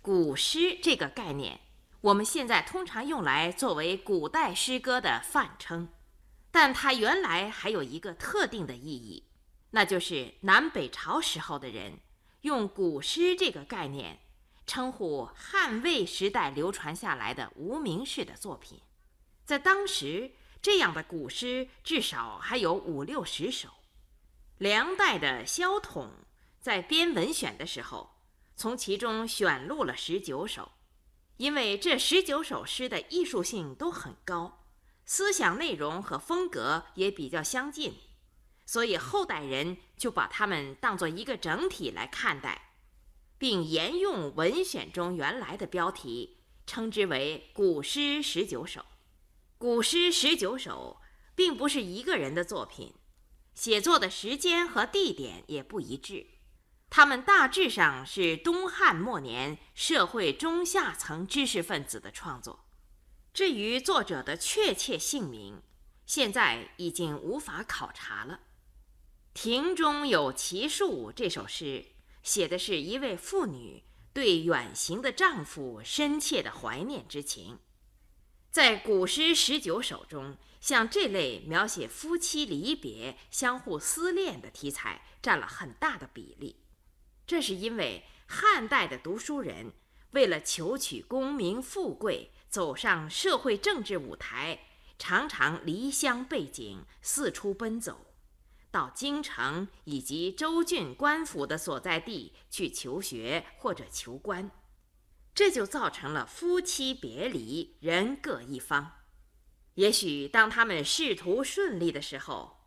“古诗”这个概念，我们现在通常用来作为古代诗歌的泛称，但它原来还有一个特定的意义，那就是南北朝时候的人用“古诗”这个概念称呼汉魏时代流传下来的无名氏的作品。在当时，这样的古诗至少还有五六十首。梁代的萧统在编文选的时候。从其中选录了十九首，因为这十九首诗的艺术性都很高，思想内容和风格也比较相近，所以后代人就把它们当做一个整体来看待，并沿用文选中原来的标题，称之为《古诗十九首》。《古诗十九首》并不是一个人的作品，写作的时间和地点也不一致。他们大致上是东汉末年社会中下层知识分子的创作。至于作者的确切姓名，现在已经无法考察了。《庭中有奇树》这首诗写的是一位妇女对远行的丈夫深切的怀念之情。在古诗十九首中，像这类描写夫妻离别、相互思念的题材占了很大的比例。这是因为汉代的读书人为了求取功名富贵，走上社会政治舞台，常常离乡背井，四处奔走，到京城以及州郡官府的所在地去求学或者求官，这就造成了夫妻别离，人各一方。也许当他们仕途顺利的时候，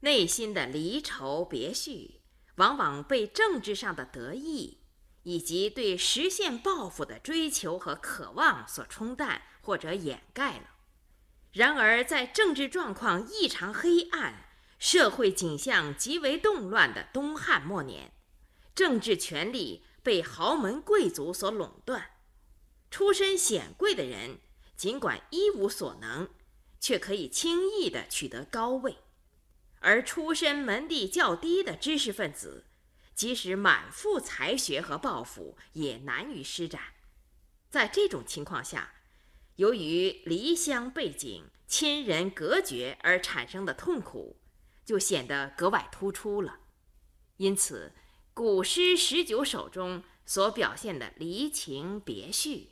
内心的离愁别绪。往往被政治上的得意以及对实现抱负的追求和渴望所冲淡或者掩盖了。然而，在政治状况异常黑暗、社会景象极为动乱的东汉末年，政治权力被豪门贵族所垄断，出身显贵的人尽管一无所能，却可以轻易地取得高位。而出身门第较低的知识分子，即使满腹才学和抱负，也难于施展。在这种情况下，由于离乡背井、亲人隔绝而产生的痛苦，就显得格外突出了。因此，古诗十九首中所表现的离情别绪，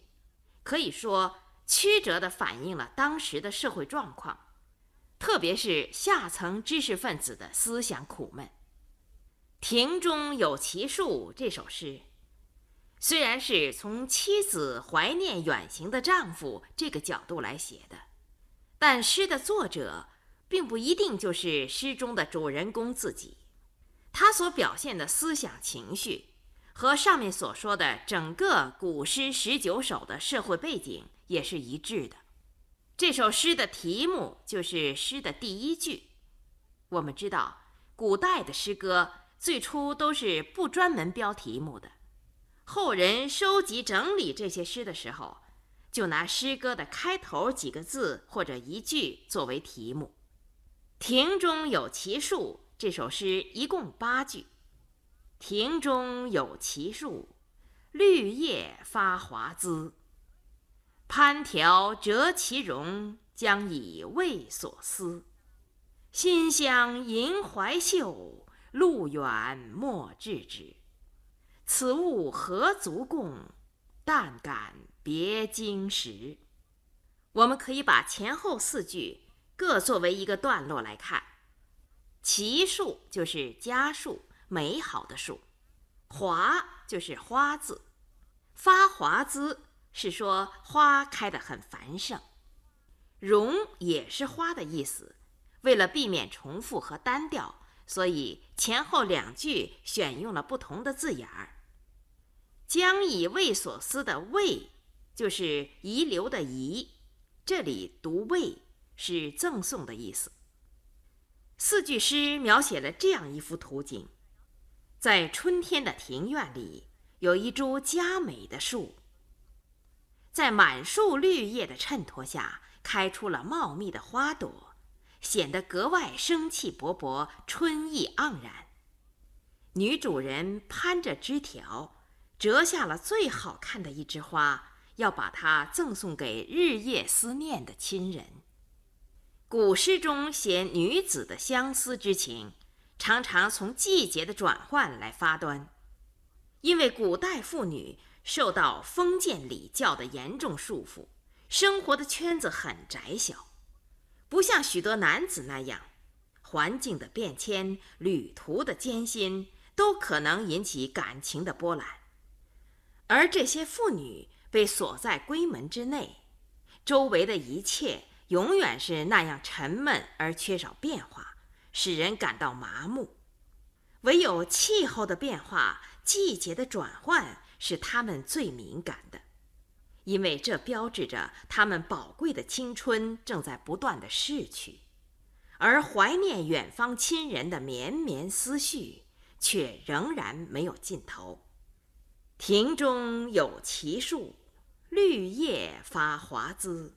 可以说曲折地反映了当时的社会状况。特别是下层知识分子的思想苦闷。《庭中有奇树》这首诗，虽然是从妻子怀念远行的丈夫这个角度来写的，但诗的作者并不一定就是诗中的主人公自己。他所表现的思想情绪，和上面所说的整个古诗十九首的社会背景也是一致的。这首诗的题目就是诗的第一句。我们知道，古代的诗歌最初都是不专门标题目的，后人收集整理这些诗的时候，就拿诗歌的开头几个字或者一句作为题目。《庭中有奇树》这首诗一共八句：“庭中有奇树，绿叶发华滋。”攀条折其荣，将以慰所思。馨香萦怀袖，路远莫致止。此物何足共？但感别经时。我们可以把前后四句各作为一个段落来看。奇树就是家树，美好的树；华就是花字，发华滋。是说花开得很繁盛，荣也是花的意思。为了避免重复和单调，所以前后两句选用了不同的字眼儿。将以慰所思的慰，就是遗留的遗，这里读慰是赠送的意思。四句诗描写了这样一幅图景：在春天的庭院里，有一株佳美的树。在满树绿叶的衬托下，开出了茂密的花朵，显得格外生气勃勃、春意盎然。女主人攀着枝条，折下了最好看的一枝花，要把它赠送给日夜思念的亲人。古诗中写女子的相思之情，常常从季节的转换来发端。因为古代妇女受到封建礼教的严重束缚，生活的圈子很窄小，不像许多男子那样，环境的变迁、旅途的艰辛都可能引起感情的波澜。而这些妇女被锁在闺门之内，周围的一切永远是那样沉闷而缺少变化，使人感到麻木。唯有气候的变化。季节的转换是他们最敏感的，因为这标志着他们宝贵的青春正在不断的逝去，而怀念远方亲人的绵绵思绪却仍然没有尽头。庭中有奇树，绿叶发华滋，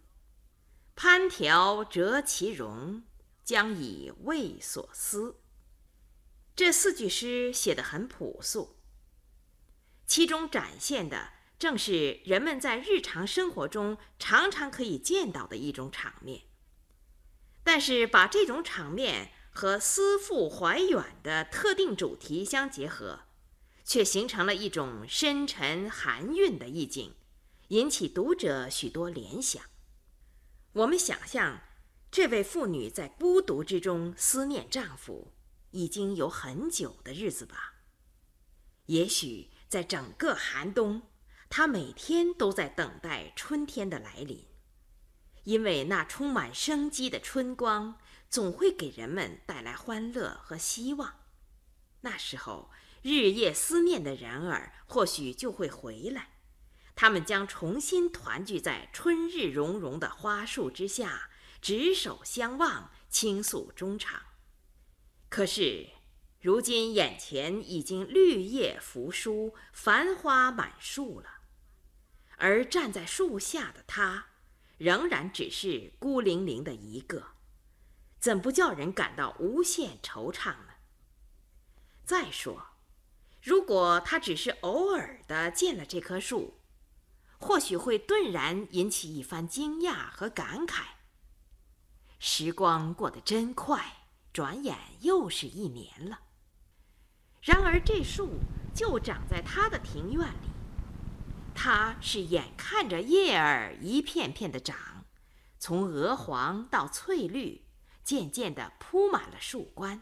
攀条折其荣，将以慰所思。这四句诗写得很朴素。其中展现的正是人们在日常生活中常常可以见到的一种场面，但是把这种场面和思妇怀远的特定主题相结合，却形成了一种深沉含韵的意境，引起读者许多联想。我们想象，这位妇女在孤独之中思念丈夫，已经有很久的日子吧？也许。在整个寒冬，他每天都在等待春天的来临，因为那充满生机的春光总会给人们带来欢乐和希望。那时候，日夜思念的人儿或许就会回来，他们将重新团聚在春日融融的花树之下，执手相望，倾诉衷肠。可是。如今眼前已经绿叶扶疏，繁花满树了，而站在树下的他，仍然只是孤零零的一个，怎不叫人感到无限惆怅呢？再说，如果他只是偶尔的见了这棵树，或许会顿然引起一番惊讶和感慨。时光过得真快，转眼又是一年了。然而，这树就长在他的庭院里，他是眼看着叶儿一片片的长，从鹅黄到翠绿，渐渐地铺满了树冠；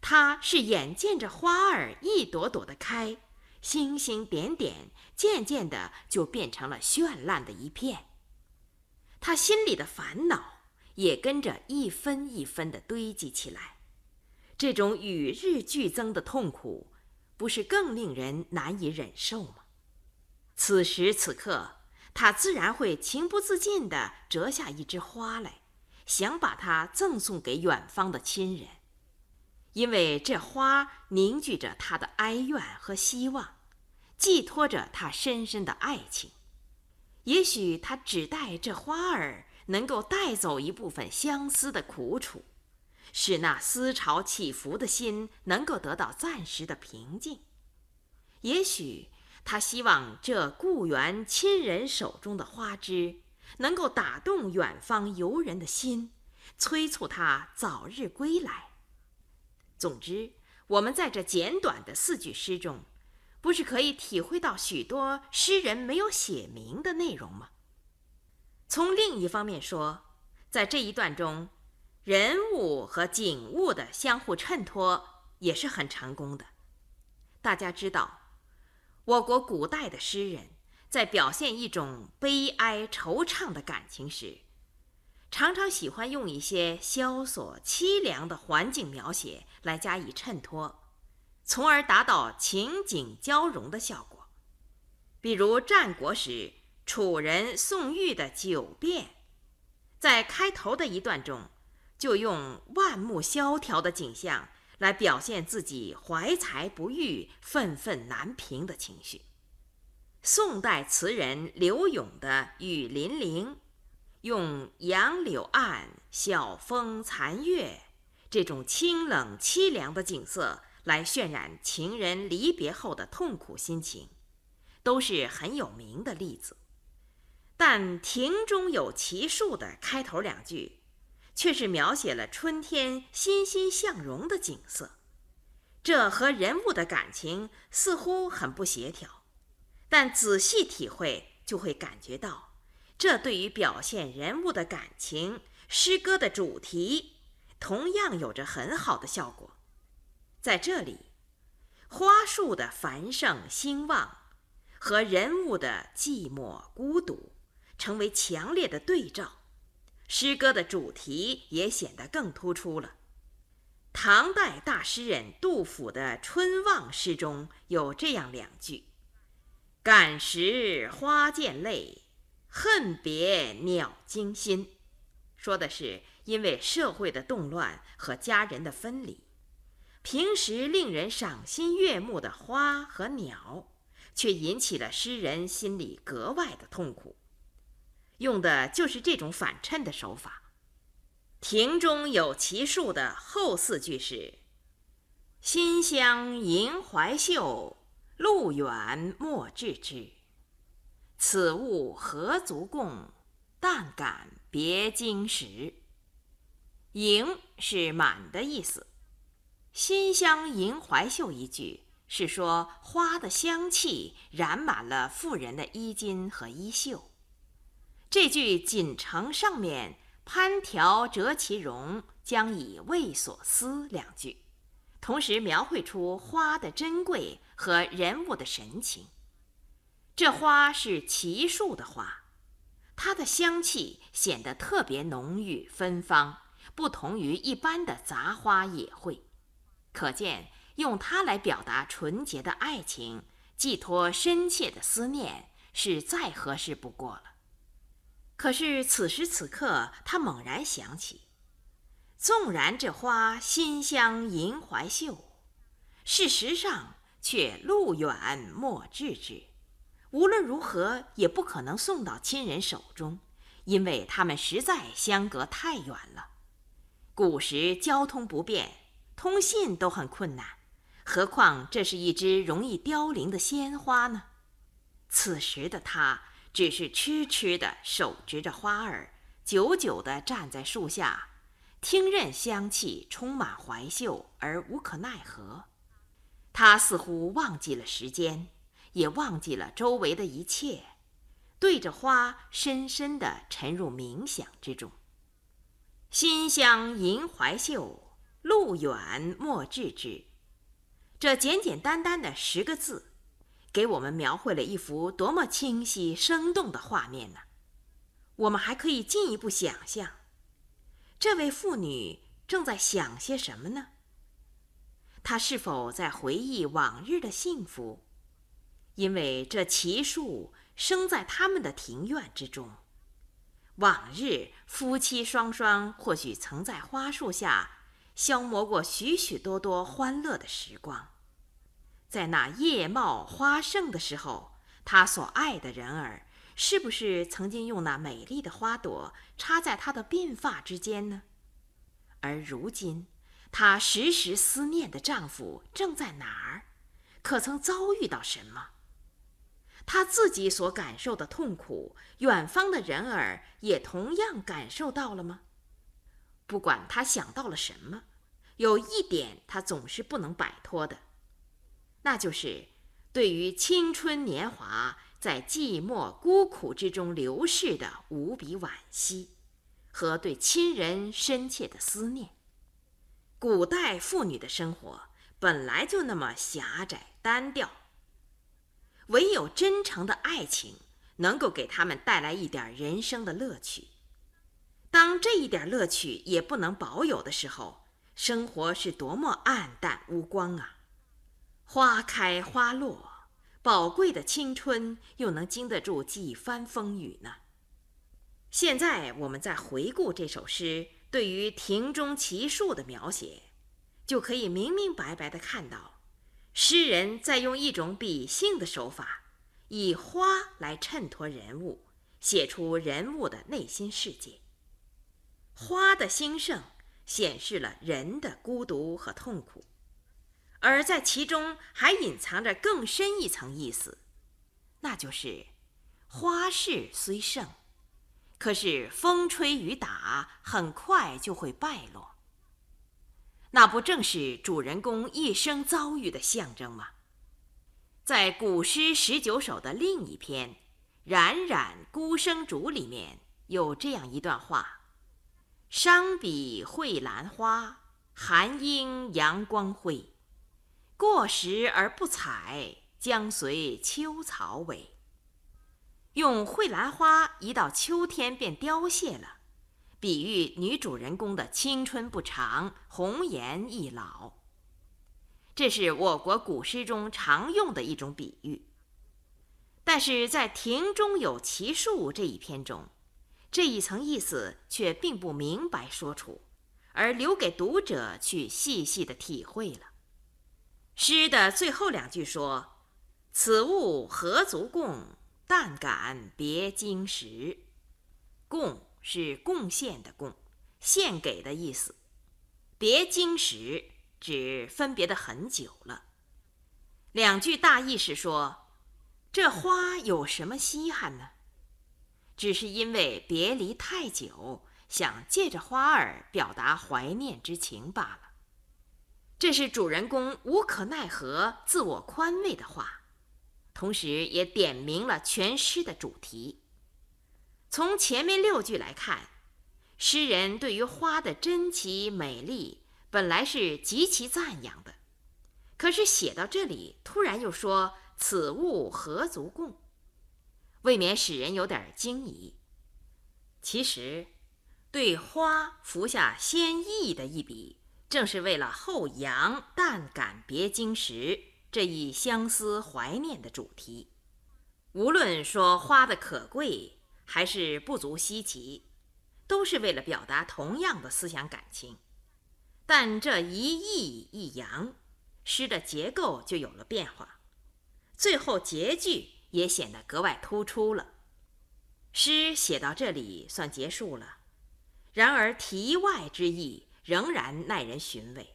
他是眼见着花儿一朵朵的开，星星点点，渐渐的就变成了绚烂的一片。他心里的烦恼也跟着一分一分地堆积起来。这种与日俱增的痛苦，不是更令人难以忍受吗？此时此刻，他自然会情不自禁地折下一枝花来，想把它赠送给远方的亲人，因为这花凝聚着他的哀怨和希望，寄托着他深深的爱情。也许他只待这花儿能够带走一部分相思的苦楚。使那思潮起伏的心能够得到暂时的平静。也许他希望这故园亲人手中的花枝能够打动远方游人的心，催促他早日归来。总之，我们在这简短的四句诗中，不是可以体会到许多诗人没有写明的内容吗？从另一方面说，在这一段中。人物和景物的相互衬托也是很成功的。大家知道，我国古代的诗人在表现一种悲哀惆怅的感情时，常常喜欢用一些萧索凄凉的环境描写来加以衬托，从而达到情景交融的效果。比如战国时楚人宋玉的《九变》，在开头的一段中。就用万木萧条的景象来表现自己怀才不遇、愤愤难平的情绪。宋代词人刘永的《雨霖铃》，用杨柳岸、晓风残月这种清冷凄凉的景色来渲染情人离别后的痛苦心情，都是很有名的例子。但“庭中有奇树”的开头两句，却是描写了春天欣欣向荣的景色，这和人物的感情似乎很不协调。但仔细体会，就会感觉到，这对于表现人物的感情，诗歌的主题，同样有着很好的效果。在这里，花树的繁盛兴旺，和人物的寂寞孤独。成为强烈的对照，诗歌的主题也显得更突出了。唐代大诗人杜甫的《春望》诗中有这样两句：“感时花溅泪，恨别鸟惊心。”说的是因为社会的动乱和家人的分离，平时令人赏心悦目的花和鸟，却引起了诗人心里格外的痛苦。用的就是这种反衬的手法。庭中有奇树的后四句是：“馨香盈怀袖，路远莫致之。此物何足共？但感别经时。”“盈”是满的意思，“馨香盈怀袖”一句是说花的香气染满了妇人的衣襟和衣袖。这句锦城上面“攀条折其荣，将以慰所思”两句，同时描绘出花的珍贵和人物的神情。这花是奇树的花，它的香气显得特别浓郁芬芳，不同于一般的杂花野卉，可见用它来表达纯洁的爱情，寄托深切的思念，是再合适不过了。可是此时此刻，他猛然想起，纵然这花馨香银怀袖，事实上却路远莫致之。无论如何，也不可能送到亲人手中，因为他们实在相隔太远了。古时交通不便，通信都很困难，何况这是一枝容易凋零的鲜花呢？此时的他。只是痴痴地手执着花儿，久久地站在树下，听任香气充满怀袖，而无可奈何。他似乎忘记了时间，也忘记了周围的一切，对着花深深地沉入冥想之中。馨香萦怀袖，路远莫致之。这简简单单的十个字。给我们描绘了一幅多么清晰生动的画面呢？我们还可以进一步想象，这位妇女正在想些什么呢？她是否在回忆往日的幸福？因为这奇树生在他们的庭院之中，往日夫妻双双或许曾在花树下消磨过许许多多欢乐的时光。在那叶茂花盛的时候，他所爱的人儿，是不是曾经用那美丽的花朵插在他的鬓发之间呢？而如今，她时时思念的丈夫正在哪儿？可曾遭遇到什么？她自己所感受的痛苦，远方的人儿也同样感受到了吗？不管她想到了什么，有一点她总是不能摆脱的。那就是对于青春年华在寂寞孤苦之中流逝的无比惋惜，和对亲人深切的思念。古代妇女的生活本来就那么狭窄单调，唯有真诚的爱情能够给他们带来一点人生的乐趣。当这一点乐趣也不能保有的时候，生活是多么暗淡无光啊！花开花落，宝贵的青春又能经得住几番风雨呢？现在我们再回顾这首诗对于庭中奇树的描写，就可以明明白白地看到，诗人在用一种比兴的手法，以花来衬托人物，写出人物的内心世界。花的兴盛显示了人的孤独和痛苦。而在其中还隐藏着更深一层意思，那就是花势虽盛，可是风吹雨打，很快就会败落。那不正是主人公一生遭遇的象征吗？在古诗十九首的另一篇《冉冉孤生竹》里面有这样一段话：“伤彼蕙兰花，寒英阳光辉。过时而不采，将随秋草萎。”用蕙兰花一到秋天便凋谢了，比喻女主人公的青春不长，红颜易老。这是我国古诗中常用的一种比喻，但是在“庭中有奇树”这一篇中，这一层意思却并不明白说出，而留给读者去细细的体会了。诗的最后两句说：“此物何足贡，但感别经时。”“贡”是贡献的“贡”，献给的意思。别经时。指分别的很久了。两句大意是说，这花有什么稀罕呢？只是因为别离太久，想借着花儿表达怀念之情罢了。这是主人公无可奈何、自我宽慰的话，同时也点明了全诗的主题。从前面六句来看，诗人对于花的珍奇美丽。本来是极其赞扬的，可是写到这里，突然又说“此物何足贡”，未免使人有点惊疑。其实，对花服下先意的一笔，正是为了后扬“但感别经时”这一相思怀念的主题。无论说花的可贵还是不足稀奇，都是为了表达同样的思想感情。但这一抑一扬，诗的结构就有了变化，最后结句也显得格外突出了。诗写到这里算结束了，然而题外之意仍然耐人寻味。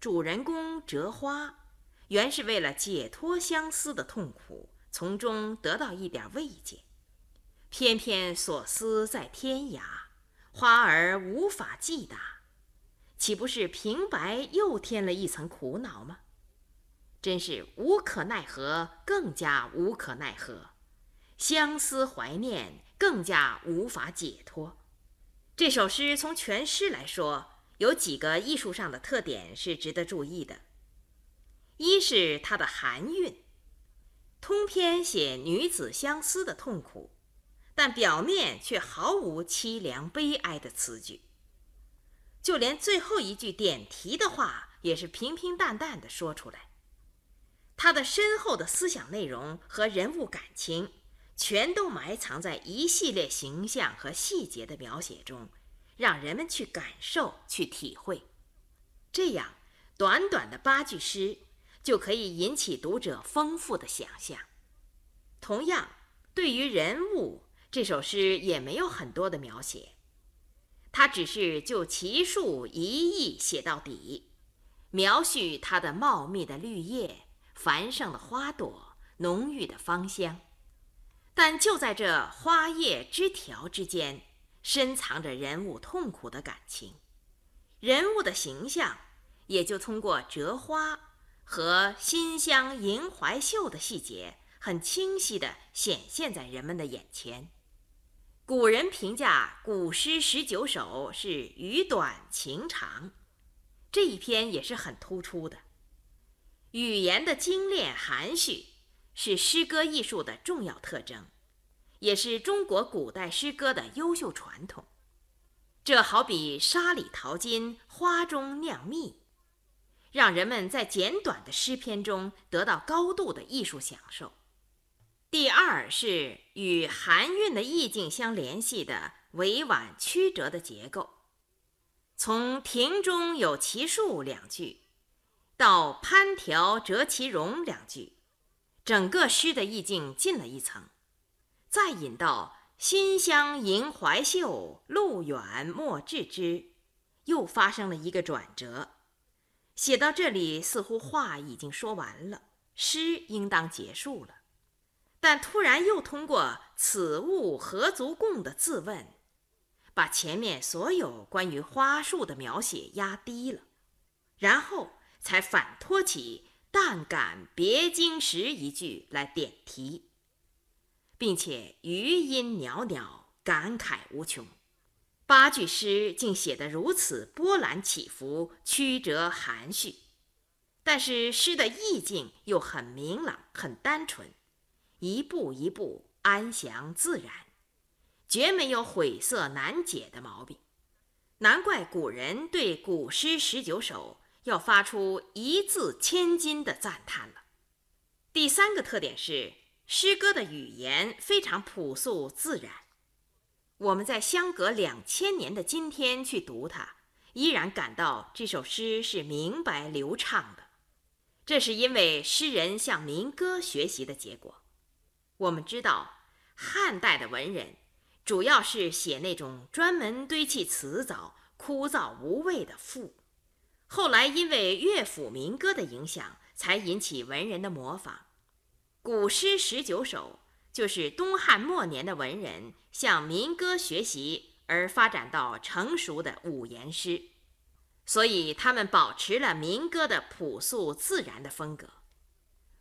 主人公折花，原是为了解脱相思的痛苦，从中得到一点慰藉，偏偏所思在天涯，花儿无法寄达。岂不是平白又添了一层苦恼吗？真是无可奈何，更加无可奈何；相思怀念，更加无法解脱。这首诗从全诗来说，有几个艺术上的特点是值得注意的：一是它的含韵，通篇写女子相思的痛苦，但表面却毫无凄凉悲哀的词句。就连最后一句点题的话也是平平淡淡的说出来，他的深厚的思想内容和人物感情，全都埋藏在一系列形象和细节的描写中，让人们去感受、去体会。这样，短短的八句诗就可以引起读者丰富的想象。同样，对于人物，这首诗也没有很多的描写。他只是就奇树一意写到底，描叙它的茂密的绿叶、繁盛的花朵、浓郁的芳香。但就在这花叶枝条之间，深藏着人物痛苦的感情，人物的形象也就通过折花和馨香迎怀袖的细节，很清晰地显现在人们的眼前。古人评价古诗十九首是语短情长，这一篇也是很突出的。语言的精炼含蓄是诗歌艺术的重要特征，也是中国古代诗歌的优秀传统。这好比沙里淘金，花中酿蜜，让人们在简短的诗篇中得到高度的艺术享受。第二是与含韵的意境相联系的委婉曲折的结构，从“庭中有奇树”两句，到“攀条折其荣”两句，整个诗的意境进了一层，再引到“馨香迎怀袖，路远莫致之”，又发生了一个转折。写到这里，似乎话已经说完了，诗应当结束了。但突然又通过“此物何足供”的自问，把前面所有关于花树的描写压低了，然后才反托起“但感别经时”一句来点题，并且余音袅袅，感慨无穷。八句诗竟写得如此波澜起伏、曲折含蓄，但是诗的意境又很明朗、很单纯，一步一步安详自然，绝没有晦涩难解的毛病。难怪古人对古诗十九首要发出一字千金的赞叹了。第三个特点是，诗歌的语言非常朴素自然。我们在相隔两千年的今天去读它，依然感到这首诗是明白流畅的。这是因为诗人向民歌学习的结果。我们知道，汉代的文人主要是写那种专门堆砌辞藻、枯燥无味的赋，后来因为乐府民歌的影响，才引起文人的模仿。古诗十九首。就是东汉末年的文人向民歌学习而发展到成熟的五言诗，所以他们保持了民歌的朴素自然的风格。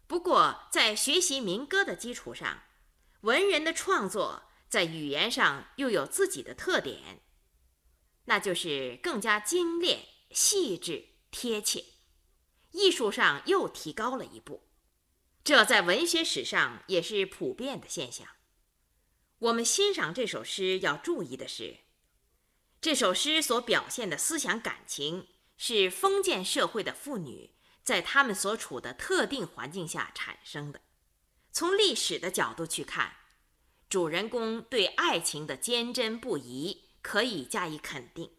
不过，在学习民歌的基础上，文人的创作在语言上又有自己的特点，那就是更加精炼、细致、贴切，艺术上又提高了一步。这在文学史上也是普遍的现象。我们欣赏这首诗要注意的是，这首诗所表现的思想感情是封建社会的妇女在她们所处的特定环境下产生的。从历史的角度去看，主人公对爱情的坚贞不移可以加以肯定，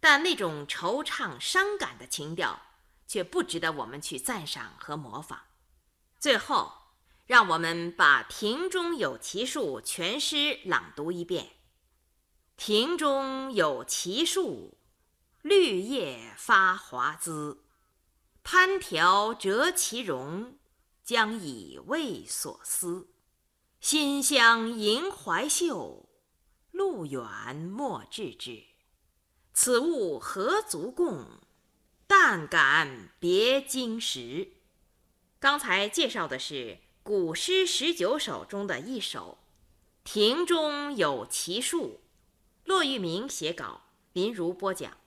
但那种惆怅伤感的情调却不值得我们去赞赏和模仿。最后，让我们把“庭中有奇树”全诗朗读一遍：“庭中有奇树，绿叶发华滋。攀条折其荣，将以慰所思。馨香萦怀袖，路远莫致之。此物何足共？但感别经时。”刚才介绍的是古诗十九首中的一首《庭中有奇树》，骆玉明写稿，林如播讲。